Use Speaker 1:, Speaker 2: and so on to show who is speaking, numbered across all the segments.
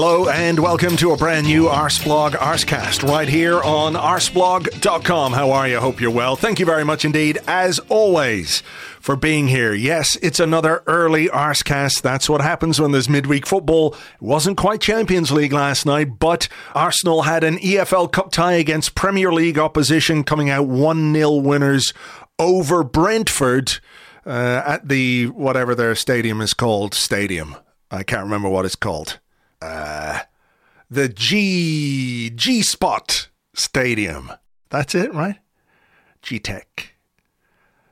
Speaker 1: Hello and welcome to a brand new Arseblog Arsecast right here on arseblog.com. How are you? Hope you're well. Thank you very much indeed, as always, for being here. Yes, it's another early Arsecast. That's what happens when there's midweek football. It wasn't quite Champions League last night, but Arsenal had an EFL Cup tie against Premier League opposition, coming out 1 0 winners over Brentford uh, at the whatever their stadium is called. Stadium. I can't remember what it's called uh, the G G Spot Stadium. That's it, right? Gtech.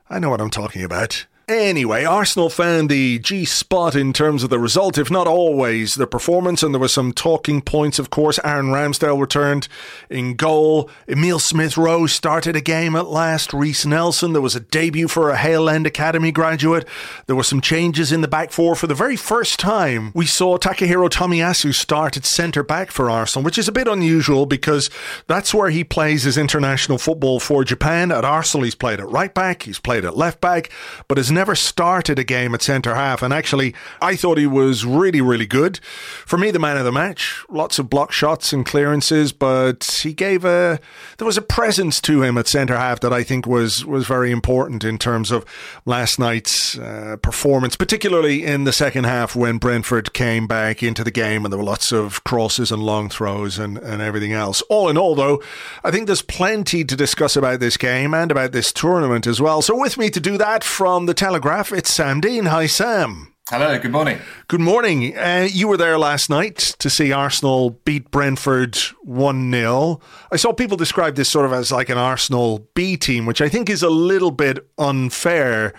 Speaker 1: I know what I'm talking about. Anyway, Arsenal found the G spot in terms of the result, if not always the performance, and there were some talking points. Of course, Aaron Ramsdale returned in goal. Emile Smith Rowe started a game at last. Reiss Nelson, there was a debut for a Hale End Academy graduate. There were some changes in the back four. For the very first time, we saw Takahiro Tomiyasu start at centre back for Arsenal, which is a bit unusual because that's where he plays his international football for Japan. At Arsenal, he's played at right back, he's played at left back, but his never started a game at centre half. And actually, I thought he was really, really good. For me, the man of the match. Lots of block shots and clearances, but he gave a there was a presence to him at centre half that I think was was very important in terms of last night's uh, performance, particularly in the second half when Brentford came back into the game and there were lots of crosses and long throws and, and everything else. All in all, though, I think there's plenty to discuss about this game and about this tournament as well. So with me to do that from the Telegraph, it's Sam Dean. Hi, Sam.
Speaker 2: Hello, good morning.
Speaker 1: Good morning. Uh, you were there last night to see Arsenal beat Brentford 1 0. I saw people describe this sort of as like an Arsenal B team, which I think is a little bit unfair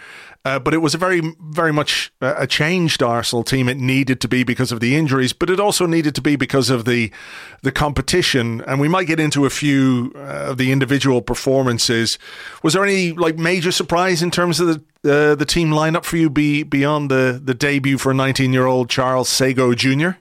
Speaker 1: uh, but it was a very, very much a changed Arsenal team. It needed to be because of the injuries, but it also needed to be because of the the competition. And we might get into a few uh, of the individual performances. Was there any like major surprise in terms of the uh, the team lineup for you? Be beyond the the debut for 19 year old Charles Sagoe Jr.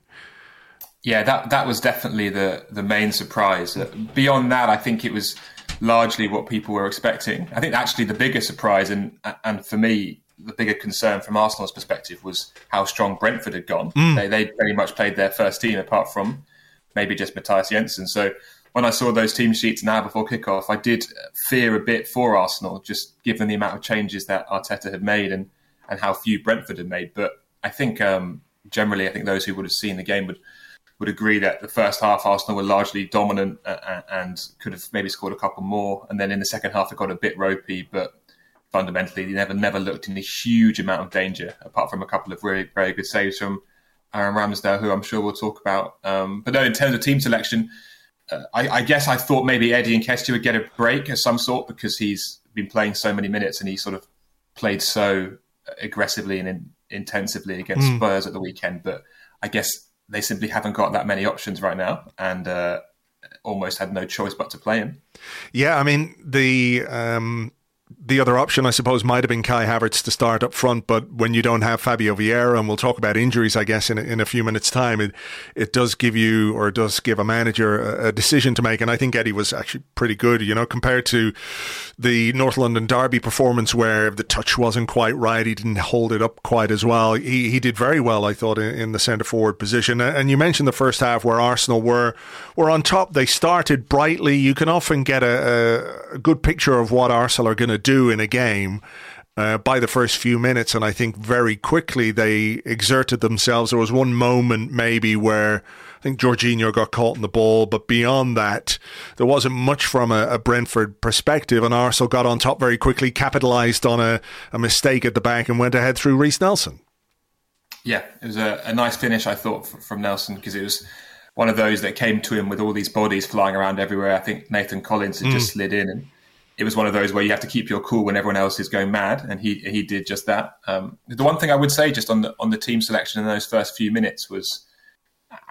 Speaker 2: Yeah, that that was definitely the the main surprise. Beyond that, I think it was largely what people were expecting. I think actually the bigger surprise and and for me the bigger concern from Arsenal's perspective was how strong Brentford had gone. Mm. They they pretty much played their first team apart from maybe just Mathias Jensen. So when I saw those team sheets an hour before kickoff, I did fear a bit for Arsenal, just given the amount of changes that Arteta had made and and how few Brentford had made. But I think um, generally, I think those who would have seen the game would would agree that the first half Arsenal were largely dominant uh, uh, and could have maybe scored a couple more, and then in the second half it got a bit ropey, but fundamentally they never never looked in a huge amount of danger apart from a couple of very very good saves from Aaron Ramsdale, who I'm sure we'll talk about. Um, but no, in terms of team selection, uh, I, I, guess I thought maybe Eddie Nketiah would get a break of some sort because he's been playing so many minutes and he sort of played so aggressively and in, intensively against mm. Spurs at the weekend. But I guess they simply haven't got that many options right now, and uh, almost had no choice but to play him.
Speaker 1: Yeah, I mean the um, the other option, I suppose, might have been Kai Havertz to start up front, but when you don't have Fabio Vieira, and we'll talk about injuries, I guess, in a, in a few minutes' time, it, it does give you or does give a manager a, a, decision to make. And I think Eddie was actually pretty good, you know, compared to the North London Derby performance where the touch wasn't quite right. He didn't hold it up quite as well. He, he did very well, I thought, in, in the centre forward position. And you mentioned the first half where Arsenal were, were on top. They started brightly. You can often get a, a good picture of what Arsenal are going to do in a game. Uh, by the first few minutes, and I think very quickly they exerted themselves. There was one moment maybe where I think Jorginho got caught in the ball, but beyond that, there wasn't much from a, a Brentford perspective. And Arsenal got on top very quickly, capitalised on a, a, mistake at the back, and went ahead through Reiss Nelson.
Speaker 2: Yeah, it was a, a nice finish, I thought, from Nelson because it was one of those that came to him with all these bodies flying around everywhere. I think Nathan Collins had mm. just slid in and it was one of those where you have to keep your cool when everyone else is going mad, and he he did just that. Um, the one thing I would say just on the on the team selection in those first few minutes was,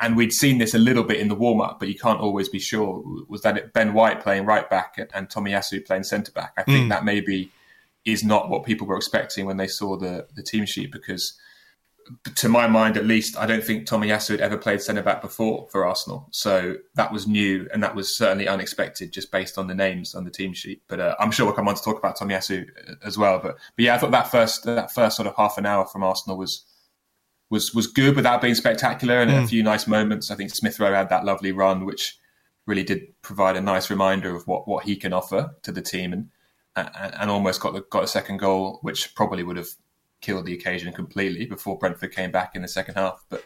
Speaker 2: and we'd seen this a little bit in the warm up, but you can't always be sure. Was that it Ben White playing right back and Tommy Tomiyasu playing centre back? I think mm. that maybe is not what people were expecting when they saw the the team sheet because to my mind, at least, I don't think Tommy Tomiyasu had ever played centre back before for Arsenal. So that was new and that was certainly unexpected just based on the names on the team sheet. But uh, I'm sure we'll come on to talk about Tomiyasu uh, as well. But but yeah, I thought that first that first sort of half an hour from Arsenal was was was good without being spectacular and mm. a few nice moments. I think Smith Rowe had that lovely run, which really did provide a nice reminder of what, what he can offer to the team and and, and almost got the, got a second goal, which probably would have killed the occasion completely before Brentford came back in the second half. But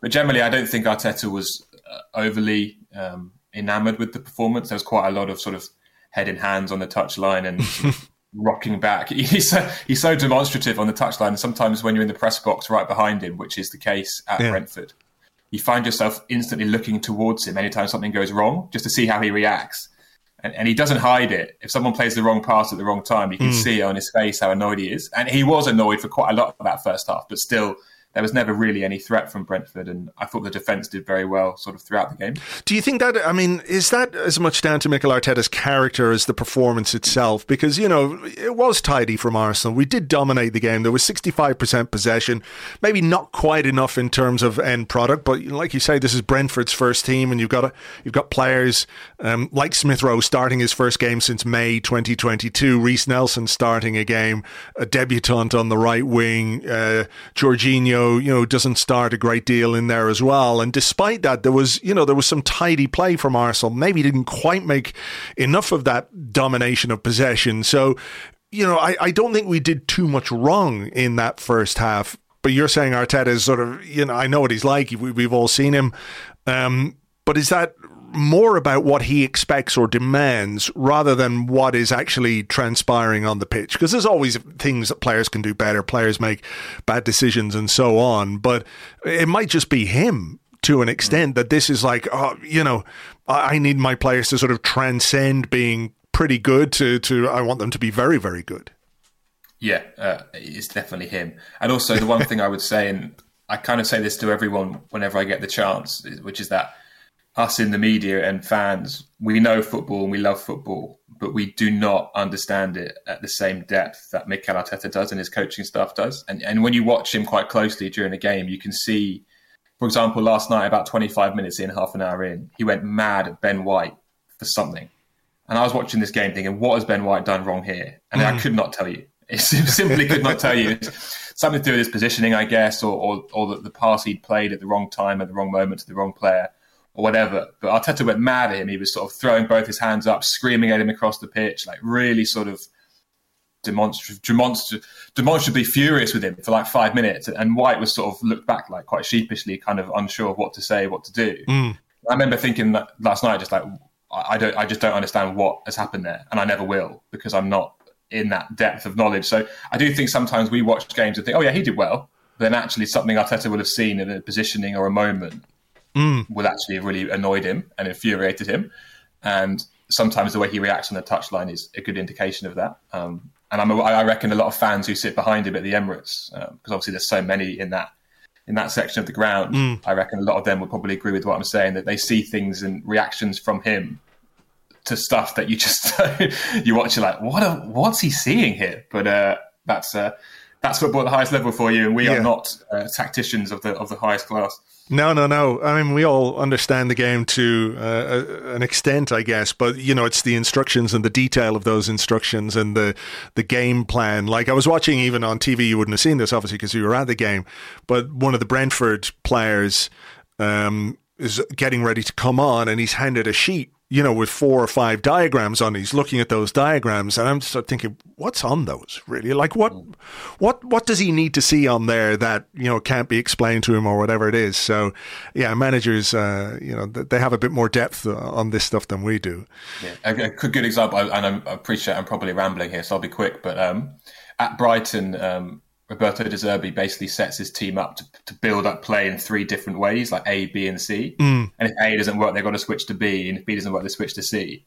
Speaker 2: but generally, I don't think Arteta was uh, overly um, enamoured with the performance. There was quite a lot of sort of head in hands on the touchline and rocking back. He's so, he's so demonstrative on the touchline. And sometimes when you're in the press box right behind him, which is the case at yeah. Brentford, you find yourself instantly looking towards him anytime something goes wrong, just to see how he reacts and, and, he doesn't hide it. If someone plays the wrong pass at the wrong time, you can mm. see on his face how annoyed he is. And he was annoyed for quite a lot of that first half, but still, there was never really any threat from Brentford, and I thought the defence did very well sort of throughout the game.
Speaker 1: Do you think that, I mean, is that as much down to Mikel Arteta's character as the performance itself? Because, you know, it was tidy from Arsenal. We did dominate the game. There was 65% possession, maybe not quite enough in terms of end product, but like you say, this is Brentford's first team, and you've got a, you've got players um, like Smith Rowe starting his first game since May 2022, Reiss Nelson starting a game, a debutant on the right wing, uh, Jorginho you know, doesn't start a great deal in there as well. And despite that, there was, you know, there was some tidy play from Arsenal. Maybe didn't quite make enough of that domination of possession. So, you know, I, I don't think we did too much wrong in that first half. But you're saying Arteta is sort of, you know, I know what he's like. We, have all seen him. Um, but is that more about what he expects or demands rather than what is actually transpiring on the pitch. Because there's always things that players can do better, players make bad decisions and so on. But it might just be him to an extent that this is like, oh, you know, I need my players to sort of transcend being pretty good to, to I want them to be very, very good.
Speaker 2: Yeah, uh, it's definitely him. And also, the one thing I would say, and I kind of say this to everyone whenever I get the chance, which is that us in the media and fans, we know football and we love football, but we do not understand it at the same depth that Mikel Arteta does and his coaching staff does. And and when you watch him quite closely during a game, you can see, for example, last night about 25 minutes in, half an hour in, he went mad at Ben White for something. And I was watching this game thinking, what has Ben White done wrong here? And mm. I could not tell you. It simply could not tell you. Something to do with his positioning, I guess, or, or, or the, the pass he'd played at the wrong time, at the wrong moment, to the wrong player or whatever. But Arteta went mad at him. He was sort of throwing both his hands up, screaming at him across the pitch, like really sort of demonstrative, demonstrative, demonstrably furious with him for like five minutes. And White was sort of looked back like quite sheepishly, kind of unsure of what to say, what to do. Mm. I remember thinking that last night, just like I don't, I just don't understand what has happened there, and I never will because I'm not in that depth of knowledge. So I do think sometimes we watch games and think, oh yeah, he did well, then actually something Arteta will have seen in a positioning or a moment mm. will actually have really annoyed him and infuriated him. And sometimes the way he reacts on the touchline is a good indication of that. Um, and I'm, I reckon a lot of fans who sit behind him at the Emirates, because um, obviously there's so many in that in that section of the ground. Mm. I reckon a lot of them would probably agree with what I'm saying that they see things and reactions from him to stuff that you just you watch. You're like, what? A, what's he seeing here? But uh, that's uh, that's football at the highest level for you, and we yeah. are not uh, tacticians of the of the highest class.
Speaker 1: No, no, no. I mean, we all understand the game to uh, an extent, I guess, but you know, it's the instructions and the detail of those instructions and the the game plan. Like I was watching even on TV, you wouldn't have seen this obviously because you were at the game, but one of the Brentford players um, is getting ready to come on, and he's handed a sheet you know, with four or five diagrams on. He's looking at those diagrams, and I'm just thinking, what's on those really? Like, what, what, what does he need to see on there that you know can't be explained to him or whatever it is? So, yeah, managers, uh, you know, they have a bit more depth uh, on this stuff than we do.
Speaker 2: Yeah, a, a good example, and I appreciate I'm probably rambling here, so I'll be quick. But um, at Brighton, um, Roberto De Zerbi basically sets his team up to, to, build up play in three different ways, like A, B, and C. Mm. And if A doesn't work, they've got to switch to B, and if B doesn't work, they switch to C.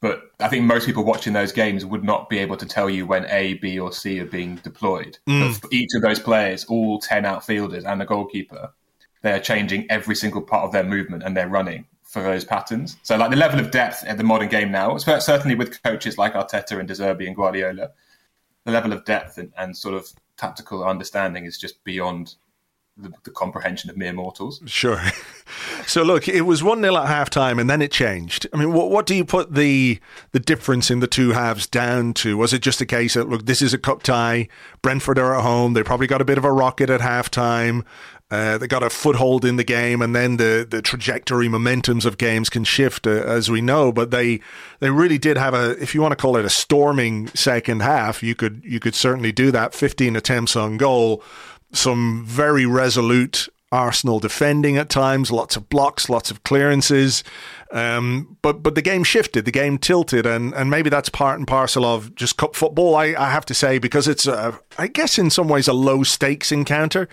Speaker 2: But I think most people watching those games would not be able to tell you when A, B, or C are being deployed. Mm. But for each of those players, all 10 outfielders and the goalkeeper, they're changing every single part of their movement and they're running for those patterns. So, like the level of depth at the modern game now, certainly with coaches like Arteta and De Zerbi and Guardiola, the level of depth and, and sort of tactical understanding is just beyond the, the, comprehension of mere mortals.
Speaker 1: Sure. so look, it was one 0 at half time, and then it changed. I mean, what what do you put the the difference in the two halves down to? Was it just a case that look, this is a cup tie, Brentford are at home, they probably got a bit of a rocket at half time. Uh, they got a foothold in the game, and then the, the trajectory, momentums of games can shift, uh, as we know. But they they really did have a, if you want to call it a storming second half, you could you could certainly do that. Fifteen attempts on goal, some very resolute Arsenal defending at times, lots of blocks, lots of clearances. Um, but but the game shifted, the game tilted, and, and maybe that's part and parcel of just cup football. I, I have to say because it's a, I guess in some ways a low stakes encounter.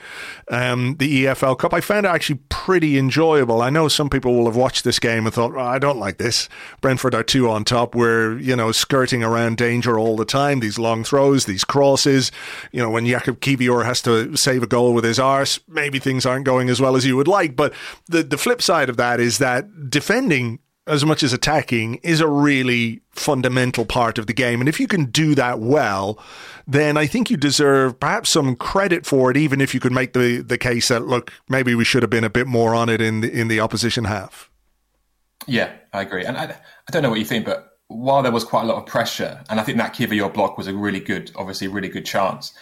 Speaker 1: Um, the EFL Cup, I found it actually pretty enjoyable. I know some people will have watched this game and thought, oh, I don't like this. Brentford are two on top. We're you know skirting around danger all the time. These long throws, these crosses. You know when Jakub Kiwior has to save a goal with his arse, maybe things aren't going as well as you would like. But the the flip side of that is that defending as much as attacking is a really fundamental part of the game. And if you can do that well, then I think you deserve perhaps some credit for it, even if you could make the, the case that, look, maybe we should have been a bit more on it in the, in the opposition half.
Speaker 2: Yeah, I agree. And I, I don't know what you think, but while there was quite a lot of pressure, and I think that Kiwior block was a really good, obviously, really good chance.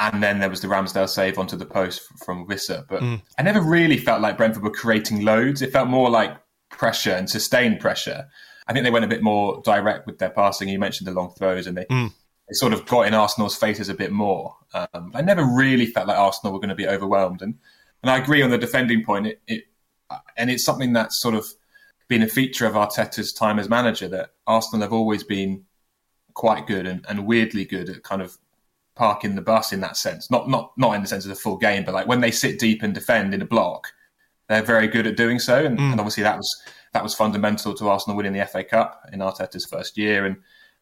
Speaker 2: And then there was the Ramsdale save onto the post from Wissa. But mm. I never really felt like Brentford were creating loads. It felt more like pressure and sustained pressure. I think they went a bit more direct with their passing. You mentioned the long throws, and they, mm. they sort of got in Arsenal's faces a bit more. Um, I never really felt like Arsenal were going to be overwhelmed, and and I agree on the defending point. It, it and it's something that's sort of been a feature of Arteta's time as manager that Arsenal have always been quite good and, and weirdly good at kind of parking the bus in that sense. Not not not in the sense of the full game, but like when they sit deep and defend in a block, they're very good at doing so, and, mm. and, obviously that was that was fundamental to Arsenal winning the FA Cup in Arteta's first year. And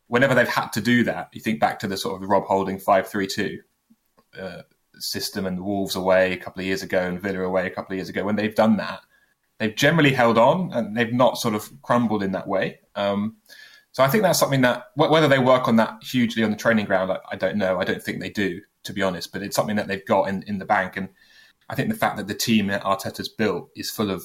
Speaker 2: whenever they've had to do that, you think back to the sort of Rob Holding five three two uh, system and the Wolves away a couple of years ago and Villa away a couple of years ago. When they've done that, they've generally held on and they've not sort of crumbled in that way. Um, so I think that's something that whether they work on that hugely on the training ground, I, I don't know. I don't think they do, to be honest. But it's something that they've got in, in the bank and I think the fact that the team that Arteta's built is full of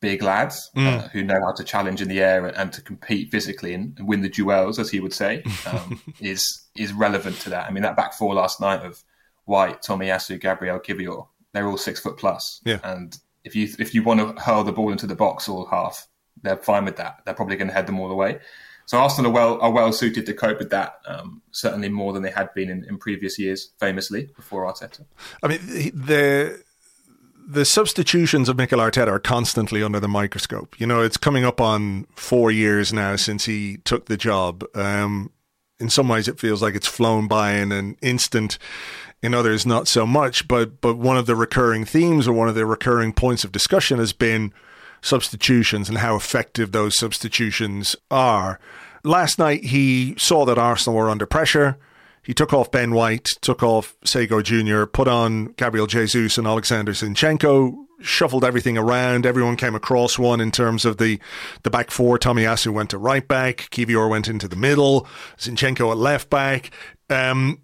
Speaker 2: big lads mm. uh, who know how to challenge in the air and, and to compete physically and, and, win the duels, as he would say, um, is is relevant to that. I mean, that back four last night of White, Tomiyasu, Gabriel, Kiwior, they're all six foot plus.
Speaker 1: Yeah.
Speaker 2: And if you if you want to hurl the ball into the box all half, they're fine with that. They're probably going to head them all the way. So Arsenal are well are well suited to cope with that. Um, certainly more than they had been in, in previous years, famously before Arteta.
Speaker 1: I mean, the the substitutions of Mikel Arteta are constantly under the microscope. You know, it's coming up on four years now since he took the job. Um, in some ways it feels like it's flown by in an instant. In others, not so much. But but one of the recurring themes or one of the recurring points of discussion has been substitutions and how effective those substitutions are. Last night he saw that Arsenal were under pressure. He took off Ben White, took off Sagoe Jr., put on Gabriel Jesus and Alexander Zinchenko, shuffled everything around. Everyone came across one in terms of the, the back four. Tomiyasu went to right back. Kiwior went into the middle. Zinchenko at left back. Um,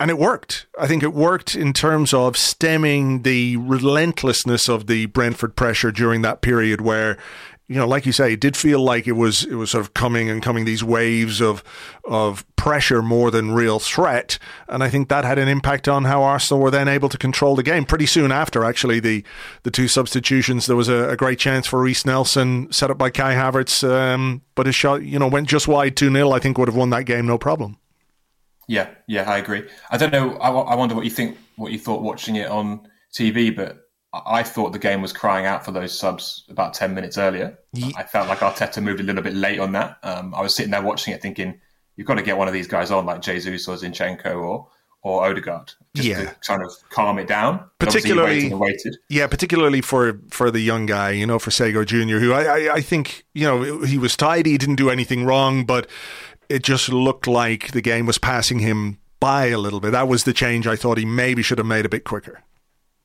Speaker 1: and it worked. I think it worked in terms of stemming the relentlessness of the Brentford pressure during that period where you know, like you say, it did feel like it was it was sort of coming and coming these waves of of pressure more than real threat, and I think that had an impact on how Arsenal were then able to control the game. Pretty soon after, actually, the the two substitutions, there was a, a great chance for Reiss Nelson set up by Kai Havertz, um, but his shot, you know, went just wide two 0 I think would have won that game no problem.
Speaker 2: Yeah, yeah, I agree. I don't know. I, I wonder what you think, what you thought watching it on TV, but I thought the game was crying out for those subs about 10 minutes earlier. Yeah. I felt like Arteta moved a little bit late on that. Um, I was sitting there watching it thinking, you've got to get one of these guys on, like Jesus or Zinchenko or or Odegaard, just yeah. to kind of calm it down.
Speaker 1: Particularly, waited. yeah, particularly for for the young guy, you know, for Sagoe Junior, who I, I, I think you know he was tidy, he didn't do anything wrong, but it just looked like the game was passing him by a little bit. That was the change I thought he maybe should have made a bit quicker.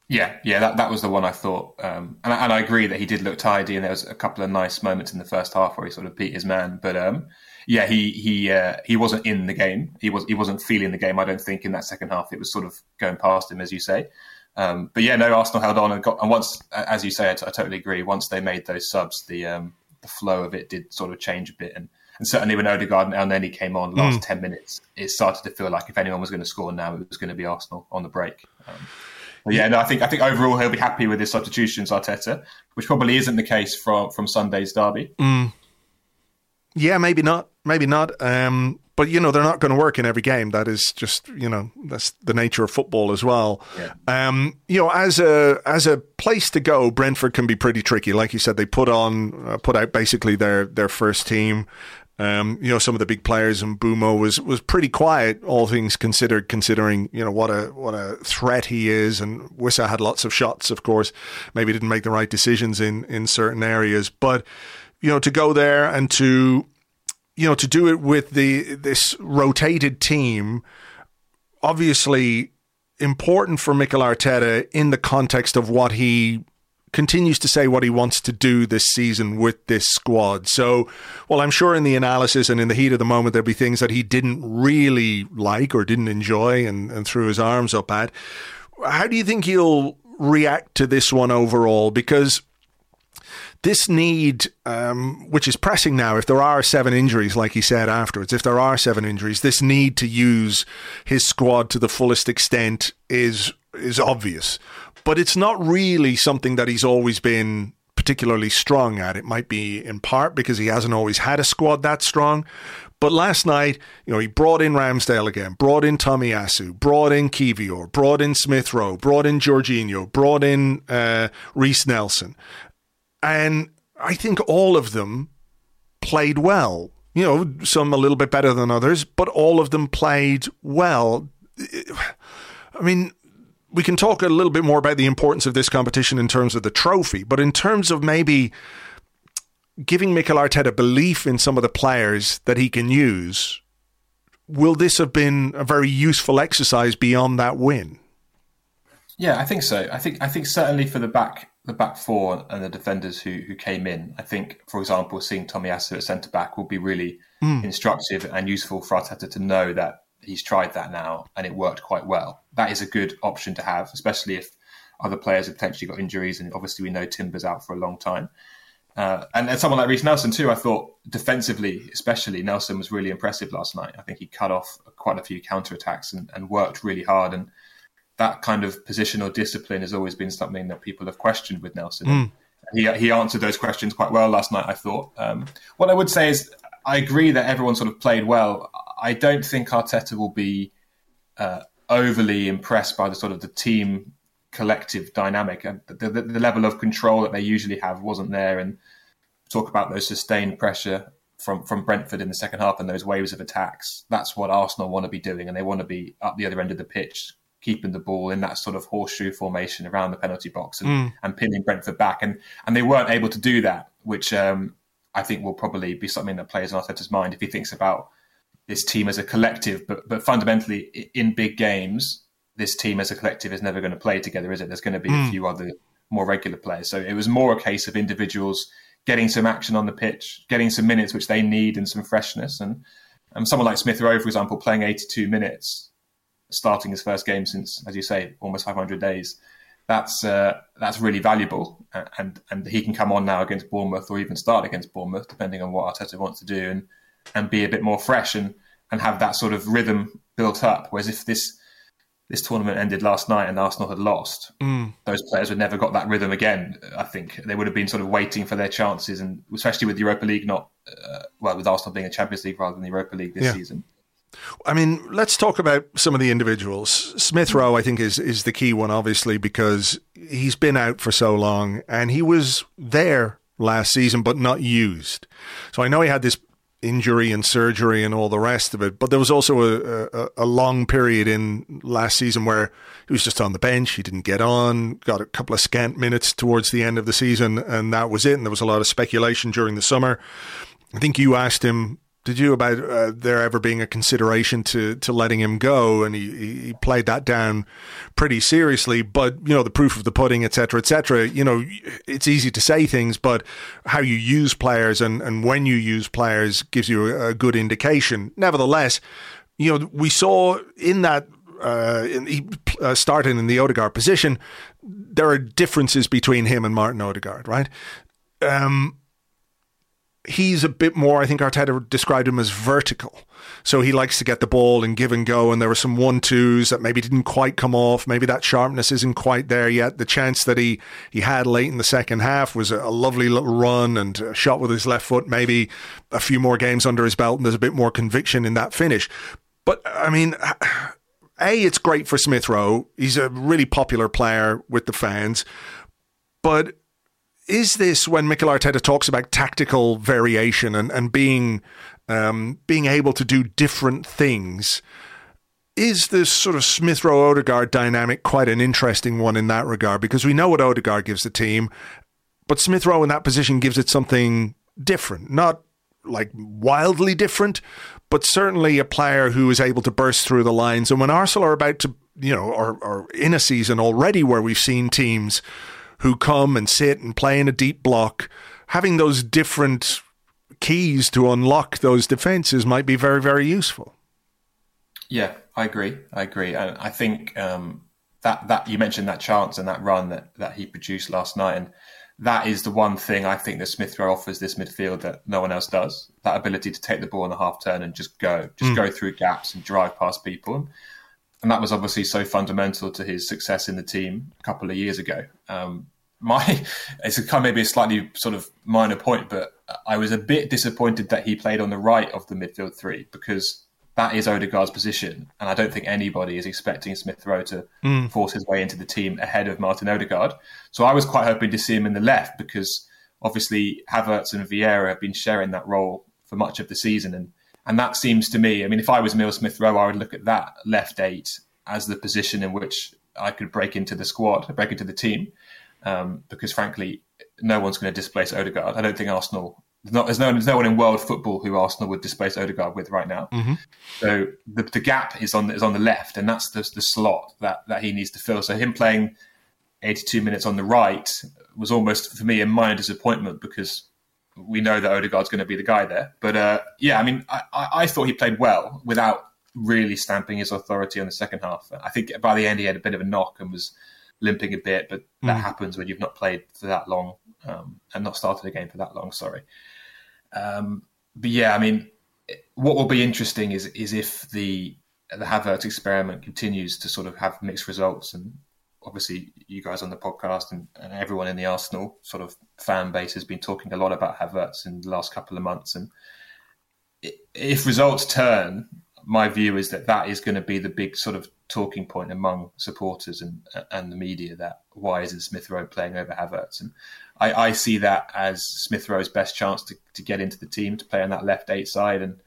Speaker 2: Yeah, yeah, that, that was the one I thought, um, and, and I agree that he did look tidy, and there was a couple of nice moments in the first half where he sort of beat his man. But um, yeah, he he uh, he wasn't in the game. He was he wasn't feeling the game. I don't think in that second half it was sort of going past him, as you say. Um, but yeah, no, Arsenal held on and got. And once, as you say, I, t- I totally agree. Once they made those subs, the um, the flow of it did sort of change a bit, and and certainly when Odegaard and Elneny came on last mm. ten minutes, it started to feel like if anyone was going to score now, it was going to be Arsenal on the break. Um, yeah, no, I think I think overall he'll be happy with his substitutions, Arteta, which probably isn't the case from from Sunday's derby.
Speaker 1: Mm. Yeah, maybe not, maybe not. Um, but you know they're not going to work in every game. That is just you know that's the nature of football as well. Yeah. Um, you know, as a as a place to go, Brentford can be pretty tricky. Like you said, they put on uh, put out basically their their first team. Um, you know, some of the big players and Mbeumo was was pretty quiet, all things considered. Considering you know what a what a threat he is, and Wissa had lots of shots, of course. Maybe didn't make the right decisions in in certain areas, but you know to go there and to you know to do it with the this rotated team, obviously important for Mikel Arteta in the context of what he continues to say what he wants to do this season with this squad. So, well, I'm sure in the analysis and in the heat of the moment, there'll be things that he didn't really like or didn't enjoy and, and threw his arms up at. How do you think he'll react to this one overall? Because this need, um, which is pressing now, if there are seven injuries, like he said afterwards, if there are seven injuries, this need to use his squad to the fullest extent is is obvious but it's not really something that he's always been particularly strong at. It might be in part because he hasn't always had a squad that strong. But last night, you know, he brought in Ramsdale again, brought in Tomiyasu, brought in Kiwior, brought in Smith Rowe, brought in Jorginho, brought in uh, Reiss Nelson. And I think all of them played well. You know, some a little bit better than others, but all of them played well. I mean, we can talk a little bit more about the importance of this competition in terms of the trophy, but in terms of maybe giving Mikel Arteta belief in some of the players that he can use, will this have been a very useful exercise beyond that win?
Speaker 2: Yeah, I think so. I think I think certainly for the back the back four and the defenders who who came in, I think, for example, seeing Tomiyasu at centre back will be really mm. instructive and useful for Arteta to know that he's tried that now and it worked quite well. That is a good option to have, especially if other players have potentially got injuries. And obviously, we know Timber's out for a long time. Uh, and, and, someone like Reiss Nelson too. I thought defensively, especially Nelson was really impressive last night. I think he cut off quite a few counter attacks and, and, worked really hard. And that kind of positional discipline has always been something that people have questioned with Nelson. Mm. He he answered those questions quite well last night. I thought. Um, what I would say is, I agree that everyone sort of played well. I don't think Arteta will be uh, overly impressed by the sort of the team collective dynamic and the, the, the, level of control that they usually have wasn't there. And talk about those sustained pressure from from Brentford in the second half and those waves of attacks. That's what Arsenal want to be doing, and they want to be up the other end of the pitch, keeping the ball in that sort of horseshoe formation around the penalty box and, mm. and pinning Brentford back. And and they weren't able to do that, which um, I think will probably be something that plays in Arteta's mind if he thinks about this team as a collective. But but fundamentally, in big games, this team as a collective is never going to play together, is it? There's going to be mm. a few other more regular players. So it was more a case of individuals getting some action on the pitch, getting some minutes which they need and some freshness. And um, someone like Smith Rowe, for example, playing 82 minutes, starting his first game since, as you say, almost 500 days. That's uh, that's really valuable, and and he can come on now against Bournemouth or even start against Bournemouth, depending on what Arteta wants to do, and and be a bit more fresh and and have that sort of rhythm built up. Whereas if this this tournament ended last night and Arsenal had lost, mm. those players would never got that rhythm again. I think they would have been sort of waiting for their chances, and especially with the Europa League not uh, well, with Arsenal being a Champions League rather than the Europa League this yeah. season.
Speaker 1: I mean, let's talk about some of the individuals. Smith Rowe, I think, is is the key one, obviously, because he's been out for so long, and he was there last season, but not used. So I know he had this injury and surgery and all the rest of it. But there was also a, a, a, long period in last season where he was just on the bench. He didn't get on, got a couple of scant minutes towards the end of the season, and that was it. And there was a lot of speculation during the summer. I think you asked him did you about uh, there ever being a consideration to to letting him go and he, he played that down pretty seriously but you know the proof of the pudding etc etc you know it's easy to say things but how you use players and and when you use players gives you a, a good indication nevertheless you know we saw in that uh, in, he uh, started in the Odegaard position. There are differences between him and Martin Odegaard, right? Um, he's a bit more, I think Arteta described him as vertical. So he likes to get the ball and give and go. And there were some one twos that maybe didn't quite come off. Maybe that sharpness isn't quite there yet. The chance that he, he had late in the second half was a, lovely little run and a shot with his left foot. Maybe a few more games under his belt and there's a bit more conviction in that finish. But I mean, A, it's great for Smith Rowe. He's a really popular player with the fans. But is this when Mikel Arteta talks about tactical variation and, and being um, being able to do different things? Is this sort of Smith Rowe Odegaard dynamic quite an interesting one in that regard? Because we know what Odegaard gives the team, but Smith Rowe in that position gives it something different, not like wildly different, but certainly a player who is able to burst through the lines. And when Arsenal are about to, you know, or, or in a season already where we've seen teams who come and sit and play in a deep block, having those different keys to unlock those defenses might be very, very useful.
Speaker 2: Yeah, I agree. I agree, and I think um, that that you mentioned that chance and that run that that he produced last night, and that is the one thing I think that Smith Rowe offers this midfield that no one else does. That ability to take the ball on the half turn and just go, just mm. go through gaps and drive past people. And that was obviously so fundamental to his success in the team a couple of years ago. Um, my it's a kind of maybe a slightly sort of minor point, but I was a bit disappointed that he played on the right of the midfield three because that is Odegaard's position, and I don't think anybody is expecting Smith Rowe to mm. force his way into the team ahead of Martin Odegaard. So I was quite hoping to see him in the left because obviously Havertz and Vieira have been sharing that role for much of the season, and and that seems to me. I mean, if I was Emile Smith Rowe, I would look at that left eight as the position in which I could break into the squad, break into the team um, because frankly, no one's going to displace Odegaard. I don't think Arsenal. There's, not, there's, no, there's no one in world football who Arsenal would displace Odegaard with right now. Mm-hmm. So the, the gap is on is on the left, and that's the, the slot that, that he needs to fill. So him playing 82 minutes on the right was almost for me a minor disappointment because we know that Odegaard's going to be the guy there. But uh, yeah, I mean, I, I, thought he played well without really stamping his authority on the second half. I think by the end he had a bit of a knock and was limping a bit, but that mm. happens when you've not played for that long um, and not started a game for that long. Sorry. Um, but yeah, I mean, what will be interesting is is if the the Havertz experiment continues to sort of have mixed results, and obviously you guys on the podcast and, and everyone in the Arsenal sort of fan base has been talking a lot about Havertz in the last couple of months, and if results turn, my view is that that is going to be the big sort of talking point among supporters and and the media that why isn't Smith Rowe playing over Havertz? And I, I see that as Smith Rowe's best chance to, to get into the team to play on that left eight side. And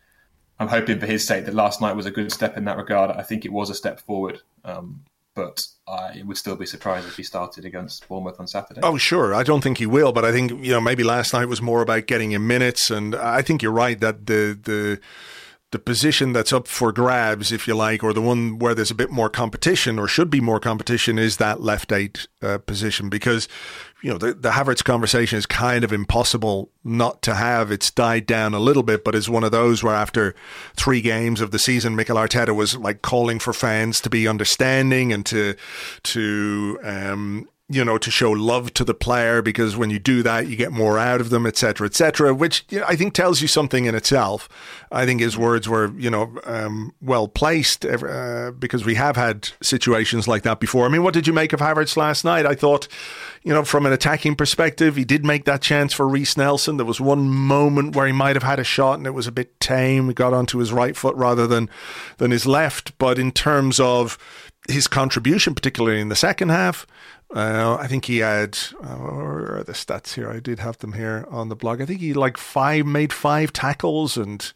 Speaker 2: I'm hoping for his sake that last night was a good step in that regard. I think it was a step forward. Um, but I would still be surprised if he started against Bournemouth on Saturday.
Speaker 1: Oh, sure. I don't think he will, but I think you know maybe last night was more about getting him minutes, and I think you're right that the the the position that's up for grabs, if you like, or the one where there's a bit more competition or should be more competition is that left eight uh, position because, you know, the, the Havertz conversation is kind of impossible not to have. It's died down a little bit, but it's one of those where after three games of the season, Mikel Arteta was like calling for fans to be understanding and to, to, um, you know, to show love to the player because when you do that, you get more out of them, etc., etc., which you know, I think tells you something in itself. I think his words were, you know, um, well placed uh, because we have had situations like that before. I mean, what did you make of Havertz last night? I thought, you know, from an attacking perspective, he did make that chance for Reiss Nelson. There was one moment where he might have had a shot and it was a bit tame. He got onto his right foot rather than than his left. But in terms of his contribution, particularly in the second half, uh, I think he had, uh, where are the stats here? I did have them here on the blog. I think he like five, made five tackles and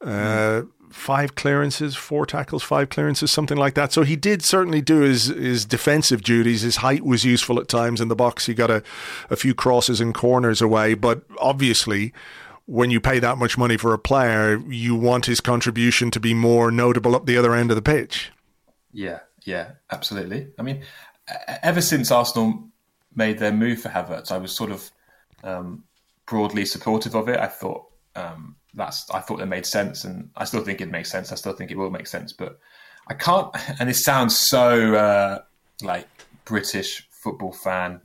Speaker 1: uh, mm. five clearances, four tackles, five clearances, something like that. So he did certainly do his, his defensive duties. His height was useful at times in the box. He got a, a few crosses and corners away, but obviously, when you pay that much money for a player, you want his contribution to be more notable up the other end of the pitch.
Speaker 2: Yeah, yeah, absolutely. I mean, ever since Arsenal made their move for Havertz, I was sort of um, broadly supportive of it. I thought um, that's I thought it made sense, and I still think it makes sense. I still think it will make sense, but I can't. And this sounds so uh, like British football fan,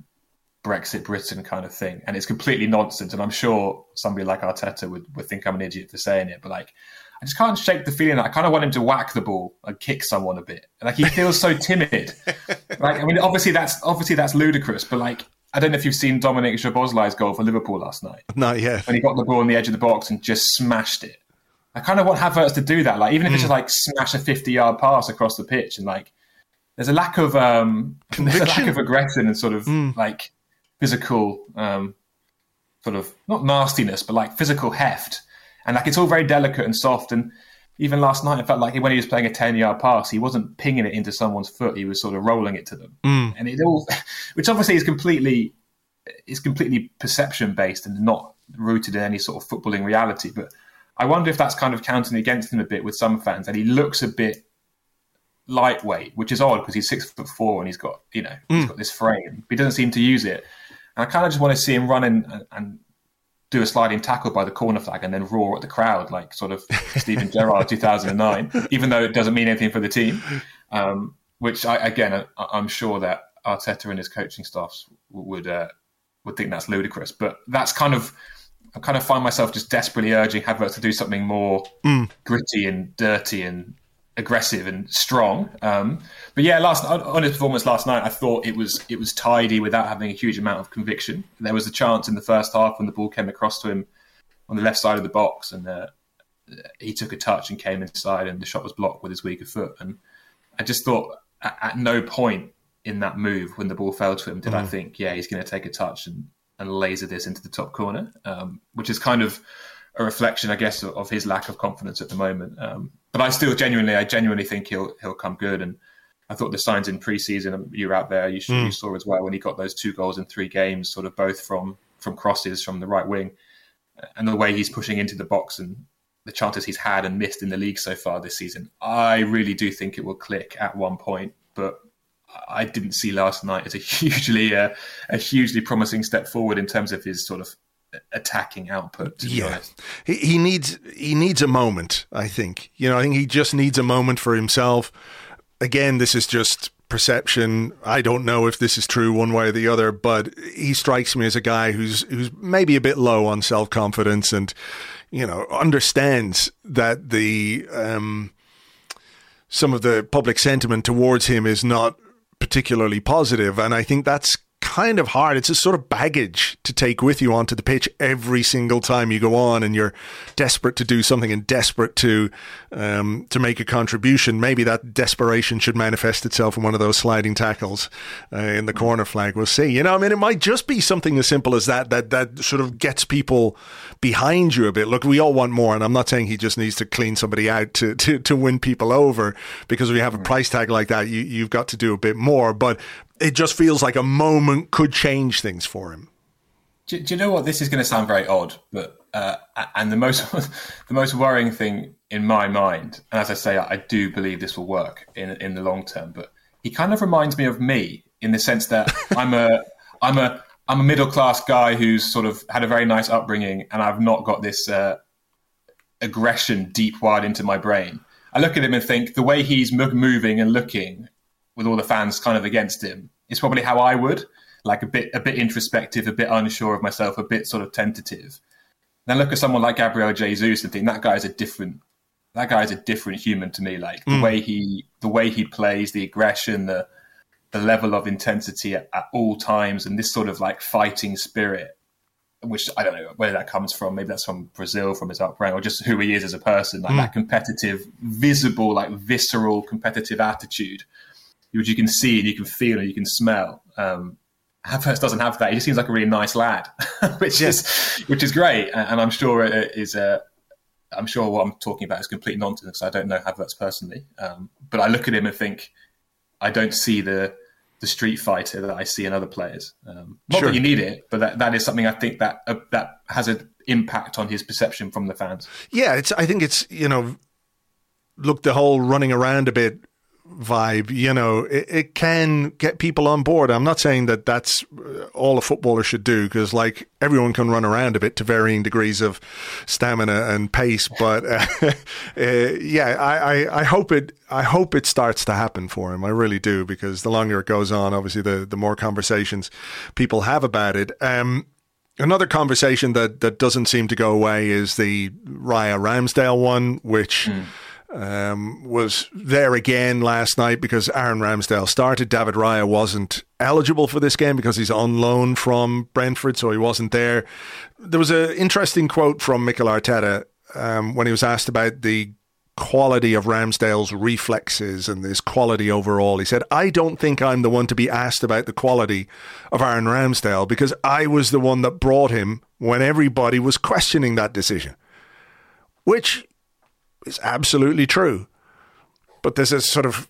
Speaker 2: Brexit Britain kind of thing, and it's completely nonsense. And I'm sure somebody like Arteta would, would think I'm an idiot for saying it, but like I just can't shake the feeling that I kind of want him to whack the ball and kick someone a bit. Like he feels so timid. like I mean, obviously that's obviously that's ludicrous, but like I don't know if you've seen Dominic Szoboszlai's goal for Liverpool last night.
Speaker 1: Not yet.
Speaker 2: When he got the ball on the edge of the box and just smashed it. I kind of want Havertz to do that. Like even if mm. it's just like smash a fifty-yard pass across the pitch and like there's a lack of um there's a lack of aggression and sort of mm. like physical um sort of not nastiness but like physical heft and like it's all very delicate and soft. And even last night, I felt like when he was playing a 10 yard pass, he wasn't pinging it into someone's foot. He was sort of rolling it to them. Mm. And it all, which obviously is completely, is completely perception based and not rooted in any sort of footballing reality. But I wonder if that's kind of counting against him a bit with some fans and he looks a bit lightweight, which is odd because he's six foot four and he's got, you know, mm. he's got this frame, but he doesn't seem to use it. And I kind of just want to see him running and, and do a sliding tackle by the corner flag and then roar at the crowd like sort of Steven Gerrard 2009, even though it doesn't mean anything for the team. Um, which I, again, I, am sure that Arteta and his coaching staffs would uh, would think that's ludicrous. But that's kind of I kind of find myself just desperately urging Havertz to do something more mm. gritty and dirty and aggressive and strong. Um, but yeah, last on his performance last night, I thought it was it was tidy without having a huge amount of conviction. There was a chance in the first half when the ball came across to him on the left side of the box, and uh, he took a touch and came inside, and the shot was blocked with his weaker foot. And I just thought at, at no point in that move when the ball fell to him did mm. I think, yeah, he's going to take a touch and, and laser this into the top corner, um, which is kind of a reflection, I guess, of, his lack of confidence at the moment. Um, but I still genuinely, I genuinely think he'll he'll come good. And I thought the signs in preseason, you were out there, you, mm. you saw as well when he got those two goals in three games, sort of both from from crosses from the right wing, and the way he's pushing into the box and the chances he's had and missed in the league so far this season. I really do think it will click at one point, but I didn't see last night as a hugely uh, a hugely promising step forward in terms of his sort of attacking output. yeah,
Speaker 1: he, he needs he needs a moment. I think you know. I think he just needs a moment for himself. Again, this is just perception. I don't know if this is true one way or the other, but he strikes me as a guy who's who's maybe a bit low on self confidence and you know understands that the um, some of the public sentiment towards him is not particularly positive, and I think that's kind of hard. It's a sort of baggage to take with you onto the pitch every single time you go on, and you're desperate to do something and desperate to um, to make a contribution. Maybe that desperation should manifest itself in one of those sliding tackles uh, in the corner flag. We'll see. You know, I mean, it might just be something as simple as that that that sort of gets people behind you a bit. Look, we all want more, and I'm not saying he just needs to clean somebody out to to, to win people over because if you have a price tag like that, you you've got to do a bit more. But it just feels like a moment could change things for him.
Speaker 2: Do, do you know what? This is going to sound very odd, but uh, and the most the most worrying thing in my mind, and as I say, I do believe this will work in in the long term. But he kind of reminds me of me in the sense that I'm a I'm a I'm a middle class guy who's sort of had a very nice upbringing, and I've not got this uh, aggression deep wired into my brain. I look at him and think the way he's moving and looking with all the fans kind of against him is probably how I would, like a bit a bit introspective, a bit unsure of myself, a bit sort of tentative. Then look at someone like Gabriel Jesus and think that guy is a different that guy is a different human to me. Like the mm. way he the way he plays, the aggression, the the level of intensity at, at all times, and this sort of like fighting spirit which I don't know where that comes from. Maybe that's from Brazil, from his upbringing, or just who he is as a person. Like mm. that competitive, visible, like visceral, competitive attitude, which you can see and you can feel and you can smell. Um, Havertz doesn't have that. He just seems like a really nice lad, which is which is great. And I'm sure it is. Uh, I'm sure what I'm talking about is complete nonsense because I don't know Havertz personally. Um, but I look at him and think, I don't see the the street fighter that I see in other players. Um, not sure. that you need it, but that, that is something I think that uh, that has an impact on his perception from the fans.
Speaker 1: Yeah, it's. I think it's you know, look the whole running around a bit vibe, you know, it, it, can get people on board. I'm not saying that that's all a footballer should do because, like, everyone can run around a bit to varying degrees of stamina and pace. But uh, uh, yeah, I, I, I, hope it. I hope it starts to happen for him. I really do because the longer it goes on, obviously, the the more conversations people have about it. Um, Another conversation that, that doesn't seem to go away is the Raya Ramsdale one, which mm um, was there again last night because Aaron Ramsdale started. David Raya wasn't eligible for this game because he's on loan from Brentford, so he wasn't there. There was an interesting quote from Mikel Arteta um, when he was asked about the quality of Ramsdale's reflexes and his quality overall. He said, I don't think I'm the one to be asked about the quality of Aaron Ramsdale because I was the one that brought him when everybody was questioning that decision. Which is absolutely true. But there's a sort of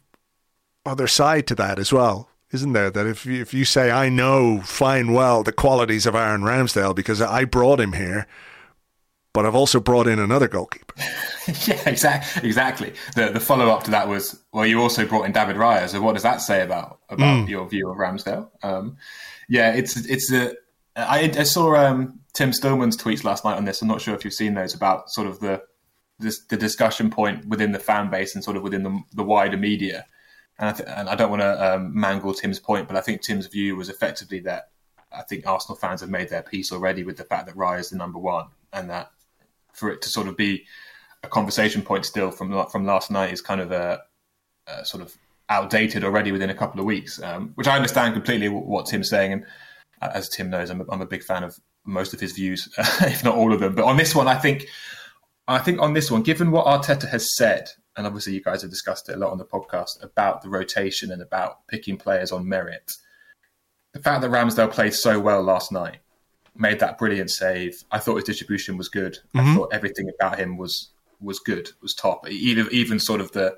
Speaker 1: other side to that as well, isn't there? That if you, if you say, I know fine well the qualities of Aaron Ramsdale because I brought him here, but I've also brought in another goalkeeper.
Speaker 2: yeah, exactly. Exactly. The the follow up to that was, well, you also brought in David Raya. So what does that say about about mm. your view of Ramsdale? Um, yeah, it's it's a. I, I saw um, Tim Stillman's tweets last night on this. I'm not sure if you've seen those about sort of the this, the discussion point within the fan base and sort of within the, the wider media. And I, th- and I don't want to um, mangle Tim's point, but I think Tim's view was effectively that I think Arsenal fans have made their peace already with the fact that Raya is the number one, and that for it to sort of be a conversation point still from from last night is kind of a, a sort of outdated already within a couple of weeks, um, which I understand completely what Tim's saying. And as Tim knows, I'm a, I'm a big fan of most of his views, if not all of them. But on this one, I think I think on this one, given what Arteta has said, and obviously you guys have discussed it a lot on the podcast about the rotation and about picking players on merit, the fact that Ramsdale played so well last night, made that brilliant save. I thought his distribution was good. Mm-hmm. I thought everything about him was was good, was top. Even even sort of the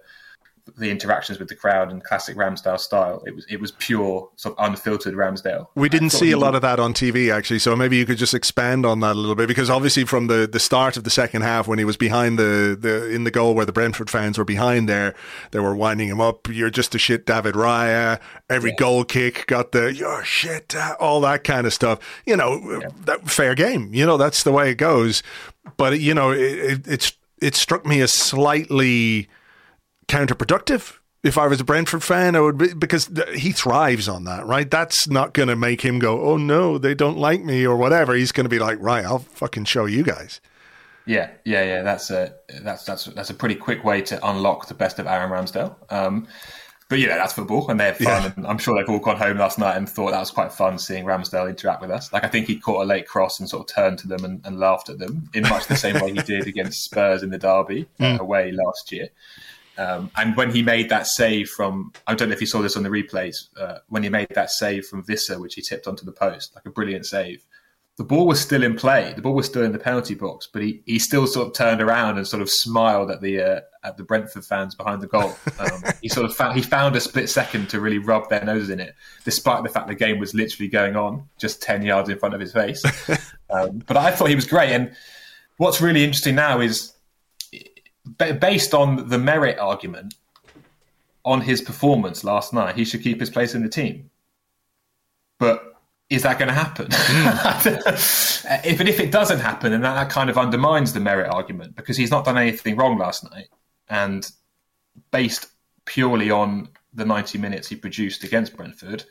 Speaker 2: the interactions with the crowd and classic Ramsdale style. It was it was pure sort of unfiltered Ramsdale.
Speaker 1: We didn't see a lot of that on TV actually, so maybe you could just expand on that a little bit because obviously from the, the start of the second half when he was behind the, the in the goal where the Brentford fans were behind there, they were winding him up. You're just a shit David Raya. Every yeah. goal kick got the you're shit, all that kind of stuff. You know, yeah. that fair game. You know, that's the way it goes. But you know, it, it, it's it struck me as slightly counterproductive. If I was a Brentford fan, I would be because he thrives on that, right? That's not going to make him go, "Oh no, they don't like me" or whatever. He's going to be like, "Right, I'll fucking show you guys."
Speaker 2: Yeah, yeah, yeah. That's a that's that's that's a pretty quick way to unlock the best of Aaron Ramsdale. Um, but yeah, that's football and they're fun. Yeah. And I'm sure they've all gone home last night and thought that was quite fun seeing Ramsdale interact with us. Like I think he caught a late cross and sort of turned to them and, and laughed at them in much the same way he did against Spurs in the derby mm. uh, away last year. Um, and when he made that save from, I don't know if you saw this on the replays, uh, when he made that save from Wissa, which he tipped onto the post, like a brilliant save the ball was still in play. The ball was still in the penalty box, but he, he still sort of turned around and sort of smiled at the uh, at the Brentford fans behind the goal. Um, he sort of found, he found a split second to really rub their noses in it, despite the fact the game was literally going on just ten yards in front of his face. Um, but I thought he was great. And what's really interesting now is based on the merit argument on his performance last night, he should keep his place in the team. But is that going to happen? Mm. if, if it doesn't happen, then that kind of undermines the merit argument because he's not done anything wrong last night. And based purely on the 90 minutes he produced against Brentford,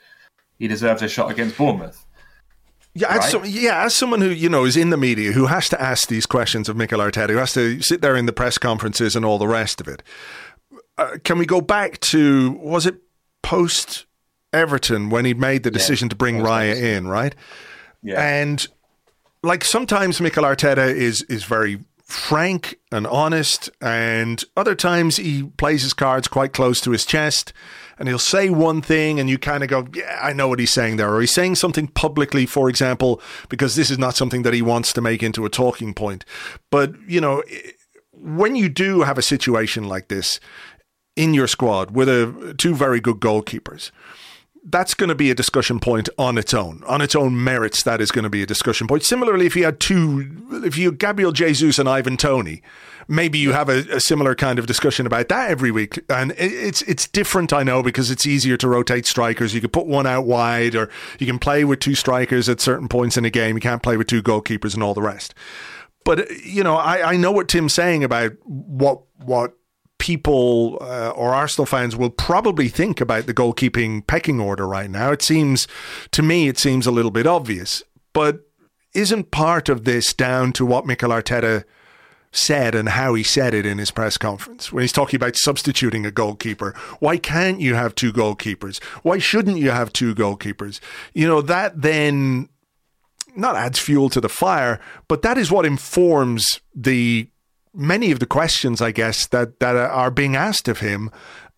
Speaker 2: he deserves a shot against Bournemouth.
Speaker 1: Yeah, right? as some, yeah, as someone who you know is in the media, who has to ask these questions of Mikel Arteta, who has to sit there in the press conferences and all the rest of it. Uh, can we go back to was it post Everton when he made the decision yeah, to bring Raya nice. in, right? Yeah. And like sometimes Mikel Arteta is is very frank and honest, and other times he plays his cards quite close to his chest. And he'll say one thing, and you kind of go, "Yeah, I know what he's saying there." Or he's saying something publicly, for example, because this is not something that he wants to make into a talking point. But you know, when you do have a situation like this in your squad with a two very good goalkeepers, that's going to be a discussion point on its own. On its own merits, that is going to be a discussion point. Similarly, if you had two, if you Gabriel Jesus and Ivan Toney, maybe you have a, a, similar kind of discussion about that every week. And it's it's different, I know, because it's easier to rotate strikers. You can put one out wide, or you can play with two strikers at certain points in a game. You can't play with two goalkeepers and all the rest. But you know, I, I know what Tim's saying about what what people uh, or Arsenal fans will probably think about the goalkeeping pecking order right now. It seems, to me, it seems a little bit obvious. But isn't part of this down to what Mikel Arteta said and how he said it in his press conference when he's talking about substituting a goalkeeper? Why can't you have two goalkeepers? Why shouldn't you have two goalkeepers? You know, that then not adds fuel to the fire, but that is what informs the many of the questions, I guess, that, that are being asked of him.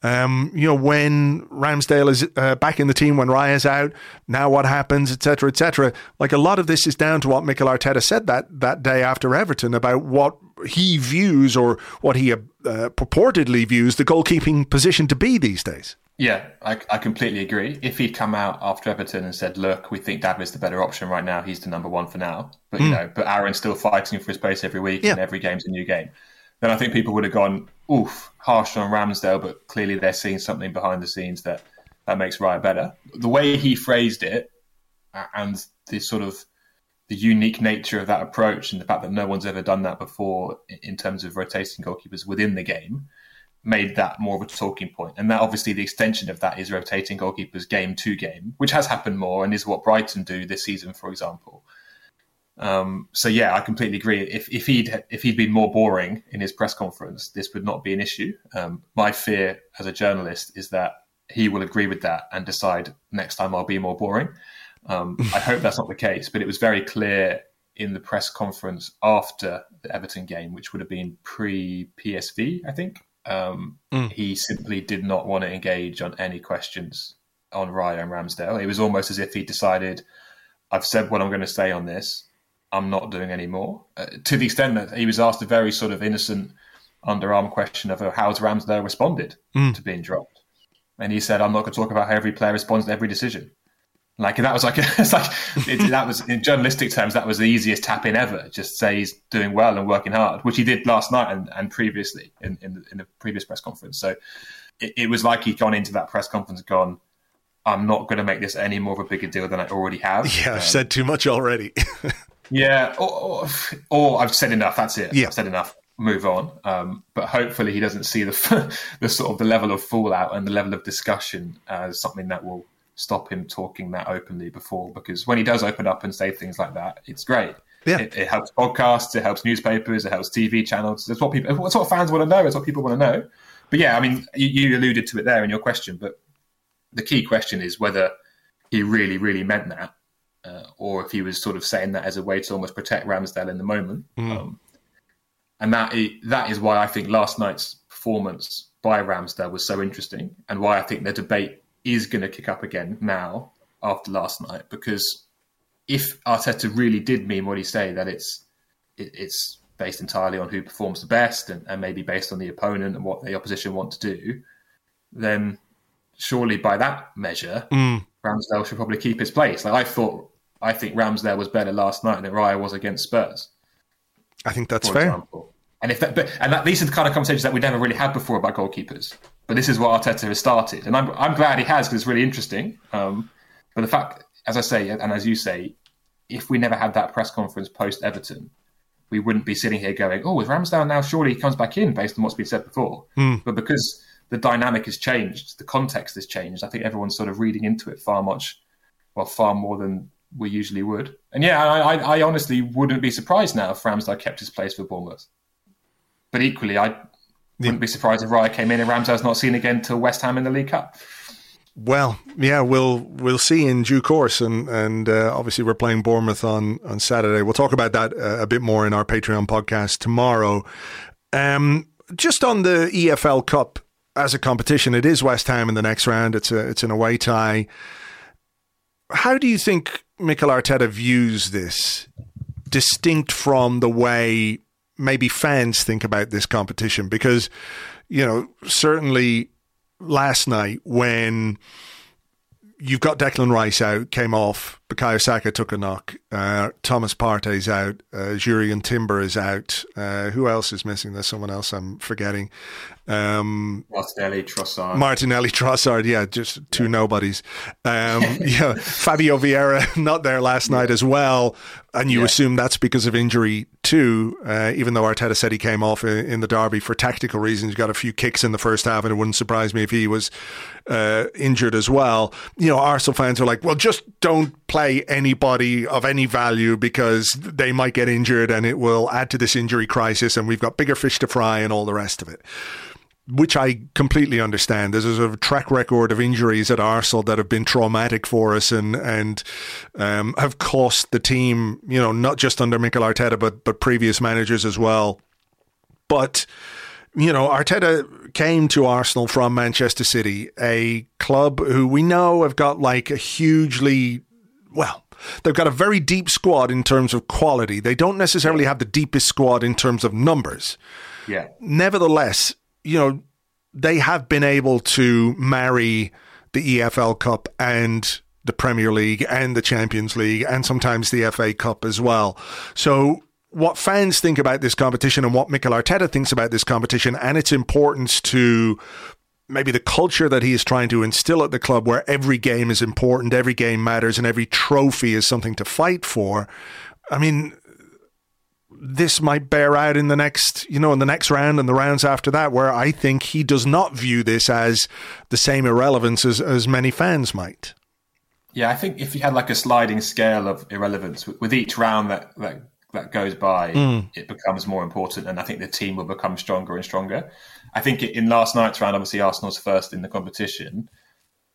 Speaker 1: Um, you know, when Ramsdale is uh, back in the team, when Raya's out, now what happens, etc., etc. Like a lot of this is down to what Mikel Arteta said that that day after Everton about what he views or what he uh, purportedly views the goalkeeping position to be these days.
Speaker 2: Yeah, I, I, completely agree. If he'd come out after Everton and said, "Look, we think David's the better option right now. He's the number one for now," but you hmm. know, but Aaron's still fighting for his place every week, yeah. and every game's a new game. Then I think people would have gone, "Oof, harsh on Ramsdale," but clearly they're seeing something behind the scenes that that makes Raya better. The way he phrased it, and the sort of the unique nature of that approach, and the fact that no one's ever done that before in terms of rotating goalkeepers within the game made that more of a talking point. And that obviously the extension of that is rotating goalkeepers game to game, which has happened more and is what Brighton do this season, for example. Um, so yeah, I completely agree. If, if he'd if he'd been more boring in his press conference, this would not be an issue. Um, my fear as a journalist is that he will agree with that and decide next time I'll be more boring. Um, I hope that's not the case, but it was very clear in the press conference after the Everton game, which would have been pre PSV, I think, um, mm. He simply did not want to engage on any questions on Raya and Ramsdale. It was almost as if he decided, I've said what I'm going to say on this. I'm not doing any more. Uh, to the extent that he was asked a very sort of innocent underarm question of how's Ramsdale responded mm. to being dropped. And he said, I'm not going to talk about how every player responds to every decision. Like that was like it's like it, that was in journalistic terms that was the easiest tap in ever. Just say he's doing well and working hard, which he did last night and, and previously in, in the, in, the, previous press conference. So it, it, was like he'd gone into that press conference gone, "I'm not going to make this any more of a bigger deal than I already have."
Speaker 1: Yeah, I've um, said too much already.
Speaker 2: yeah, or, or, or, I've said enough. That's it. Yeah, I've said enough. Move on. Um, but hopefully he doesn't see the the sort of the level of fallout and the level of discussion as something that will stop him talking that openly before because when he does open up and say things like that, it's great. Yeah. It, it, helps podcasts, it helps newspapers, it helps TV channels. It's what people, it's what fans want to know. It's what people want to know. but yeah, I mean, you, you alluded to it there in your question, but the key question is whether he really, really meant that, uh, or if he was sort of saying that as a way to almost protect Ramsdale in the moment. Mm. Um, and that is, that is why I think last night's performance by Ramsdale was so interesting, and why I think the debate is going to kick up again now after last night. Because if Arteta really did mean what he said, that it's it, it's based entirely on who performs the best, and, and maybe based on the opponent and what the opposition want to do, then surely by that measure, mm. Ramsdale should probably keep his place. Like I thought, I think Ramsdale was better last night than Raya was against Spurs.
Speaker 1: I think that's fair.
Speaker 2: Example. And if that, but and that, these are the kind of conversations that we never really had before about goalkeepers. But this is what Arteta has started, and I'm I'm glad he has because it's really interesting. Um, but the fact, as I say, and as you say, if we never had that press conference post Everton, we wouldn't be sitting here going, "Oh, with Ramsdale now, surely he comes back in," based on what's been said before. Mm. But because the dynamic has changed, the context has changed. I think everyone's sort of reading into it far much, well, far more than we usually would. And yeah, I, I, I honestly wouldn't be surprised now if Ramsdale kept his place for Bournemouth. But equally, I wouldn't be surprised if Raya came in and Ramsdale's not seen again till West Ham in the League Cup.
Speaker 1: Well, yeah, we'll we'll see in due course, and and uh, obviously we're playing Bournemouth on on Saturday. We'll talk about that uh, a bit more in our Patreon podcast tomorrow. Um, just on the EFL Cup as a competition, it is West Ham in the next round. It's a it's an away tie. How do you think Mikel Arteta views this, distinct from the way maybe fans think about this competition because, you know, certainly last night when you've got Declan Rice out, came off, Bukayo Saka took a knock, uh, Thomas Partey's out, uh, Jurrien Timber is out. Uh, who else is missing? There's someone else I'm forgetting.
Speaker 2: Um, Martinelli, Trossard.
Speaker 1: Martinelli, Trossard, yeah, just two yeah. nobodies. Um, yeah, Fabio Vieira not there last night as well, and you yeah. assume that's because of injury too. Uh, even though Arteta said he came off in, in, the derby for tactical reasons, he got a few kicks in the first half, and it wouldn't surprise me if he was uh, injured as well. You know, Arsenal fans are like, well, just don't play anybody of any value because they might get injured, and it will add to this injury crisis, and we've got bigger fish to fry, and all the rest of it which I completely understand. There's a sort of track record of injuries at Arsenal that have been traumatic for us and and um, have cost the team, you know, not just under Mikel Arteta, but but previous managers as well. But you know, Arteta came to Arsenal from Manchester City, a club who we know have got like a hugely well. They've got a very deep squad in terms of quality. They don't necessarily have the deepest squad in terms of numbers.
Speaker 2: Yeah.
Speaker 1: Nevertheless, you know, they have been able to marry the EFL Cup and the Premier League and the Champions League and sometimes the FA Cup as well. So what fans think about this competition and what Mikel Arteta thinks about this competition and its importance to maybe the culture that he is trying to instill at the club where every game is important, every game matters and every trophy is something to fight for. I mean, this might bear out in the next, you know, in the next round and the rounds after that, where I think he does not view this as the same irrelevance as, as many fans might.
Speaker 2: Yeah, I think if you had like a sliding scale of irrelevance with each round that that, that goes by, mm. it becomes more important, and I think the team will become stronger and stronger. I think in last night's round, obviously Arsenal's first in the competition.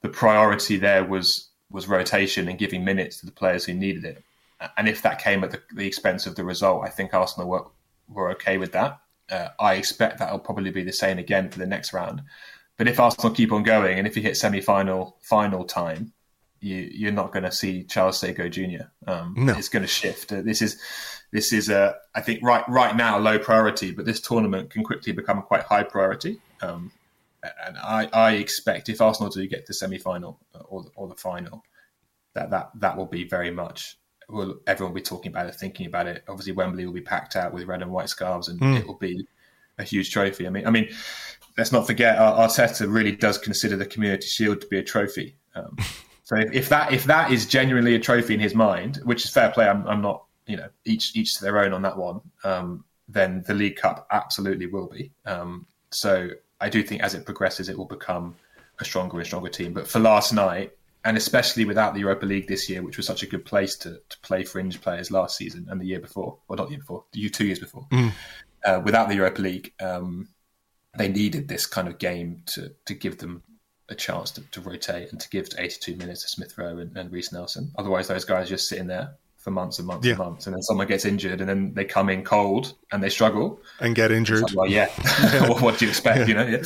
Speaker 2: The priority there was was rotation and giving minutes to the players who needed it and if that came at the, the, expense of the result, I think Arsenal were, were okay with that. Uh, I expect that will probably be the same again for the next round. But if Arsenal keep on going, and if you hit semi-final final time, you, are not going to see Charles Sagoe Jr. Um, no. It's going to shift. Uh, this is this is a I think right right now low priority, but this tournament can quickly become a quite high priority. Um, and I, I expect if Arsenal do get to semi-final uh, or or the final, that that that will be very much will everyone will be talking about it, thinking about it. Obviously, Wembley will be packed out with red and white scarves, and mm. it will be a huge trophy. I mean, I mean, let's not forget Arteta really does consider the Community Shield to be a trophy. Um, so if, if, that if that is genuinely a trophy in his mind, which is fair play, I'm, I'm not you know each each to their own on that one. Um, then the League Cup absolutely will be. Um, so I do think as it progresses, it will become a stronger and stronger team. But for last night, and especially without the Europa League this year, which was such a good place to, to play fringe players last season and the year before, or not the year before, the two years before. Mm. Uh, without the Europa League, um, they needed this kind of game to to give them a chance to, to rotate and to give 82 minutes to Smith Rowe and, and Reiss Nelson. Otherwise, those guys are just sitting there for months and months yeah. and months, and then someone gets injured, and then they come in cold and they struggle
Speaker 1: and get injured.
Speaker 2: Like, well, yeah, what do you expect? Yeah. You know. Yeah.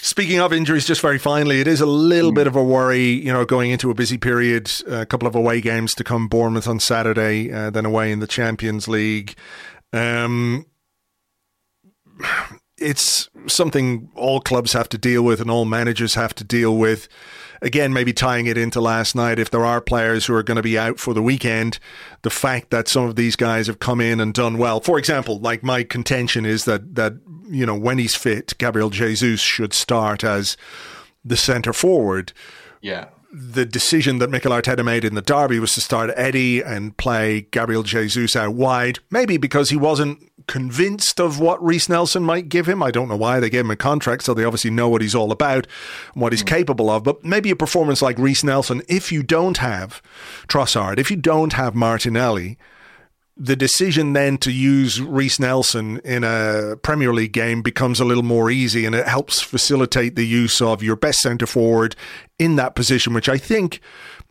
Speaker 1: Speaking of injuries, just very finally, it is a little mm. bit of a worry, you know, going into a busy period. A couple of away games to come: Bournemouth on Saturday, uh, then away in the Champions League. Um, it's something all clubs have to deal with and all managers have to deal with. Again, maybe tying it into last night, if there are players who are going to be out for the weekend, the fact that some of these guys have come in and done well. For example, like my contention is that that you know when he's fit, Gabriel Jesus should start as the centre forward.
Speaker 2: Yeah
Speaker 1: the decision that Mikel Arteta made in the derby was to start Eddie and play Gabriel Jesus out wide, maybe because he wasn't convinced of what Reiss Nelson might give him. I don't know why they gave him a contract, so they obviously know what he's all about and what he's mm. capable of. But maybe a performance like Reiss Nelson, if you don't have Trossard, if you don't have Martinelli, the decision then to use Reiss Nelson in a Premier League game becomes a little more easy and it helps facilitate the use of your best centre forward in that position, which I think,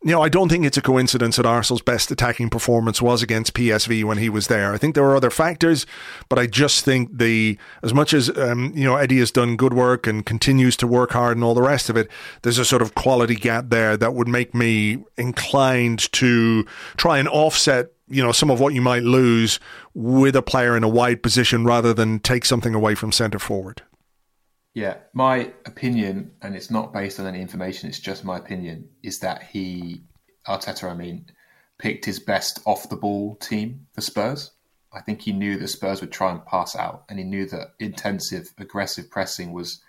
Speaker 1: you know, I don't think it's a coincidence that Arsenal's best attacking performance was against PSV when he was there. I think there were other factors, but I just think the, as much as, um, you know, Eddie has done good work and continues to work hard and all the rest of it, there's a sort of quality gap there that would make me inclined to try and offset you know, some of what you might lose with a player in a wide position rather than take something away from centre forward.
Speaker 2: Yeah, my opinion, and it's not based on any information, it's just my opinion, is that he, Arteta, I mean, picked his best off the ball team for Spurs. I think he knew that Spurs would try and pass out, and he knew that intensive, aggressive pressing was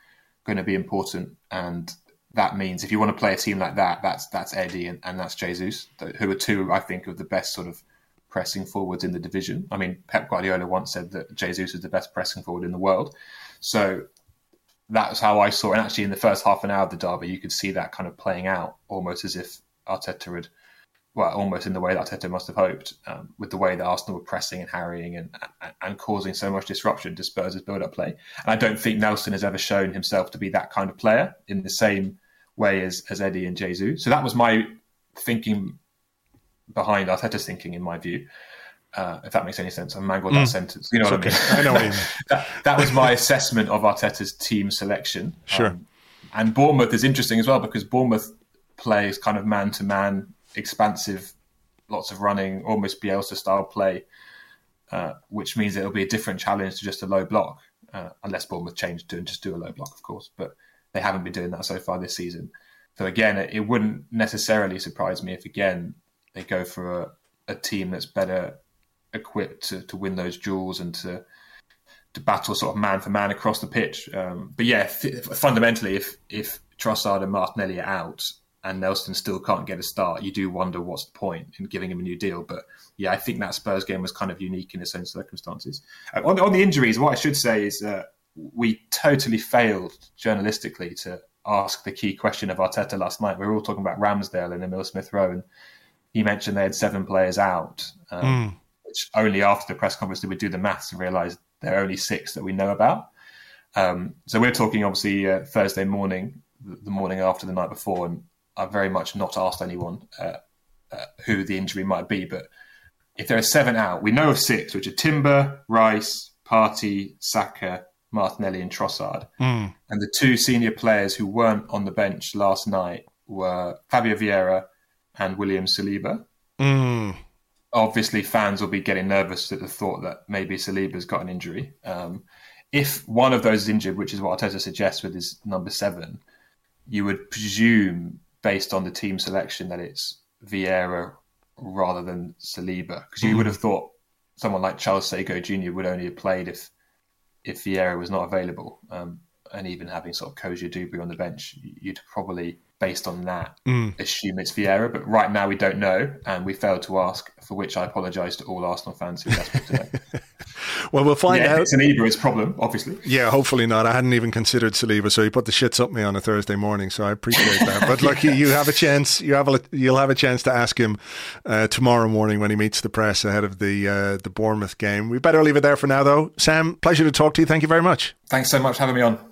Speaker 2: going to be important. And that means if you want to play a team like that, that's that's Eddie and, and that's Jesus, who are two, I think, of the best sort of pressing forwards in the division. I mean, Pep Guardiola once said that Jesus is the best pressing forward in the world. So that's how I saw it. And actually, in the first half an hour of the derby, you could see that kind of playing out almost as if Arteta had, well, almost in the way that Arteta must have hoped, um, with the way that Arsenal were pressing and harrying and, and, and causing so much disruption to Spurs' build up play. And I don't think Nelson has ever shown himself to be that kind of player in the same way as, as Eddie and Jesus. So that was my thinking behind Arteta's thinking, in my view. Uh, if that makes any sense, I mangled mm. that sentence. You know it's what okay. I mean? I know what you mean. that, that, was my assessment of Arteta's team selection.
Speaker 1: Sure. Um,
Speaker 2: and Bournemouth is interesting as well because Bournemouth plays kind of man to man, expansive, lots of running, almost Bielsa style play, uh, which means it'll be a different challenge to just a low block, uh, unless Bournemouth change to and just do a low block, of course. But they haven't been doing that so far this season. So again, it, it wouldn't necessarily surprise me if again they go for a, a team that's better equipped to, to win those duels and to to battle sort of man for man across the pitch. Um, but yeah, f- fundamentally, if if Trossard and Martinelli are out and Nelson still can't get a start, you do wonder what's the point in giving him a new deal. But yeah, I think that Spurs game was kind of unique in its own circumstances. Uh, on, on, the injuries, what I should say is uh, we totally failed journalistically to ask the key question of Arteta last night. We were all talking about Ramsdale and Emile Smith Rowe, and he mentioned they had seven players out, um, mm. Which only after the press conference did we do the maths and realise there are only six that we know about. Um, so we're talking obviously uh, Thursday morning, the morning after the night before, and I've very much not asked anyone uh, uh, who the injury might be. But if there are seven out, we know of six, which are Timber, Rice, Partey, Saka, Martinelli, and Trossard.
Speaker 1: Mm.
Speaker 2: And the two senior players who weren't on the bench last night were Fabio Vieira and William Saliba.
Speaker 1: Mm.
Speaker 2: Obviously, fans will be getting nervous at the thought that maybe Saliba's got an injury. Um, if one of those is injured, which is what Arteta suggests with his number seven, you would presume, based on the team selection, that it's Vieira rather than Saliba, because you mm. would have thought someone like Charles Sagoe Jr. would only have played if if Vieira was not available. Um, and even having sort of Koji on the bench, you'd probably based on that,
Speaker 1: mm.
Speaker 2: assume it's Vieira. But right now we don't know, and we failed to ask, for which I apologise to all Arsenal fans who desperate to know.
Speaker 1: well, we'll find
Speaker 2: yeah,
Speaker 1: out.
Speaker 2: it's an Ibra, problem, obviously.
Speaker 1: Yeah, hopefully not. I hadn't even considered Saliba, so he put the shits up me on a Thursday morning. So I appreciate that. but look, you have a chance. You have a you'll have a chance to ask him uh, tomorrow morning when he meets the press ahead of the uh, the Bournemouth game. We better leave it there for now, though. Sam, pleasure to talk to you. Thank you very much.
Speaker 2: Thanks so much for having me on.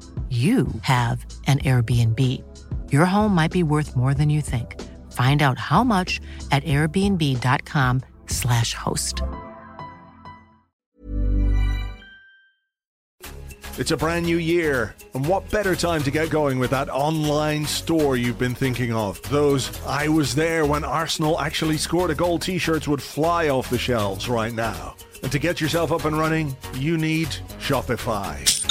Speaker 3: you have an Airbnb. Your home might be worth more than you think. Find out how much at airbnb.com/slash host.
Speaker 1: It's a brand new year, and what better time to get going with that online store you've been thinking of? Those I was there when Arsenal actually scored a goal t shirts would fly off the shelves right now. And to get yourself up and running, you need Shopify.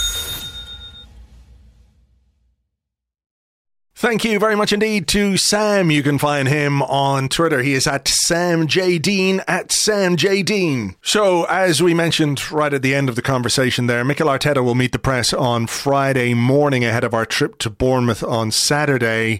Speaker 1: Thank you very much indeed to Sam. You can find him on Twitter. He is at Sam J. Dean at Sam J. Dean. So, as we mentioned right at the end of the conversation there, Mikel Arteta will meet the press on Friday morning ahead of our trip to Bournemouth on Saturday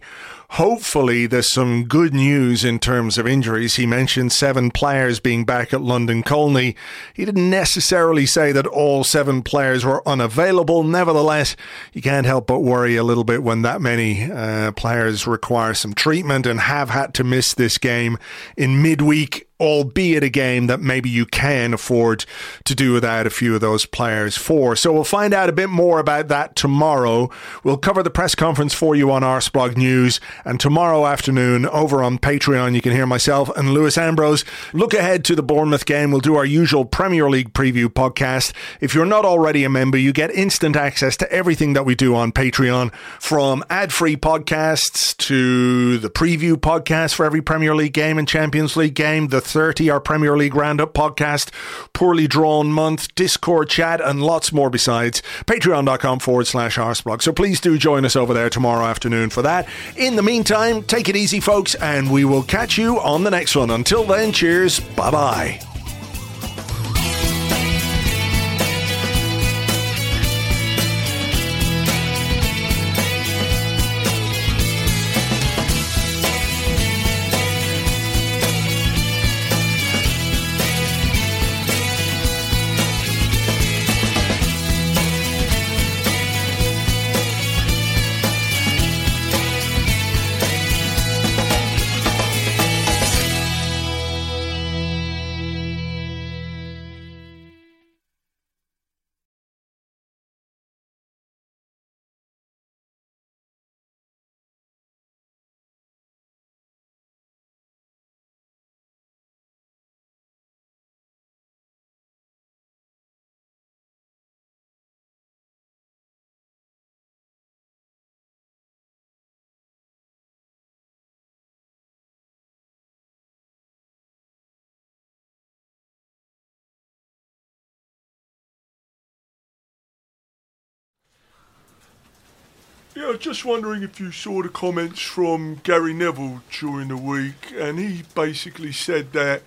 Speaker 1: hopefully there's some good news in terms of injuries. He mentioned seven players being back at London Colney. He didn't necessarily say that all seven players were unavailable. Nevertheless, you can't help but worry a little bit when that many uh, players require some treatment and have had to miss this game in midweek albeit a game that maybe you can afford to do without a few of those players for. So we'll find out a bit more about that tomorrow. We'll cover the press conference for you on Arseblog News, and tomorrow afternoon over on Patreon, you can hear myself and Lewis Ambrose look ahead to the Bournemouth game. We'll do our usual Premier League preview podcast. If you're not already a member, you get instant access to everything that we do on Patreon, from ad-free podcasts to the preview podcast for every Premier League game and Champions League game, the 30, our Premier League Roundup podcast, Poorly Drawn Month, Discord chat, and lots more besides. Patreon.com forward slash Arseblog. So please do join us over there tomorrow afternoon for that. In the meantime, take it easy, folks, and we will catch you on the next one. Until then, cheers. Bye bye. Yeah, just wondering if you saw the comments from Gary Neville during the week, and he basically said that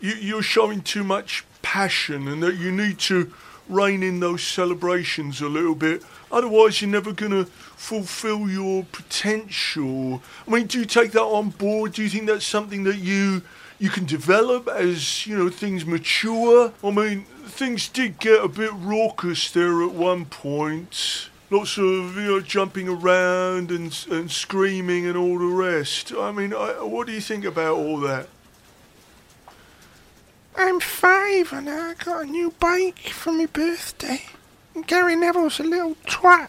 Speaker 1: you, you're showing too much passion and that you need to rein in those celebrations a little bit. Otherwise, you're never going to fulfill your potential. I mean, do you take that on board? Do you think that's something that you you can develop as you know things mature? I mean, things did get a bit raucous there at one point lots of you know jumping around and and screaming and all the rest. I mean, I, what do you think about all that?
Speaker 4: I'm five and I got a new bike for my birthday. And Gary Neville's a little twat.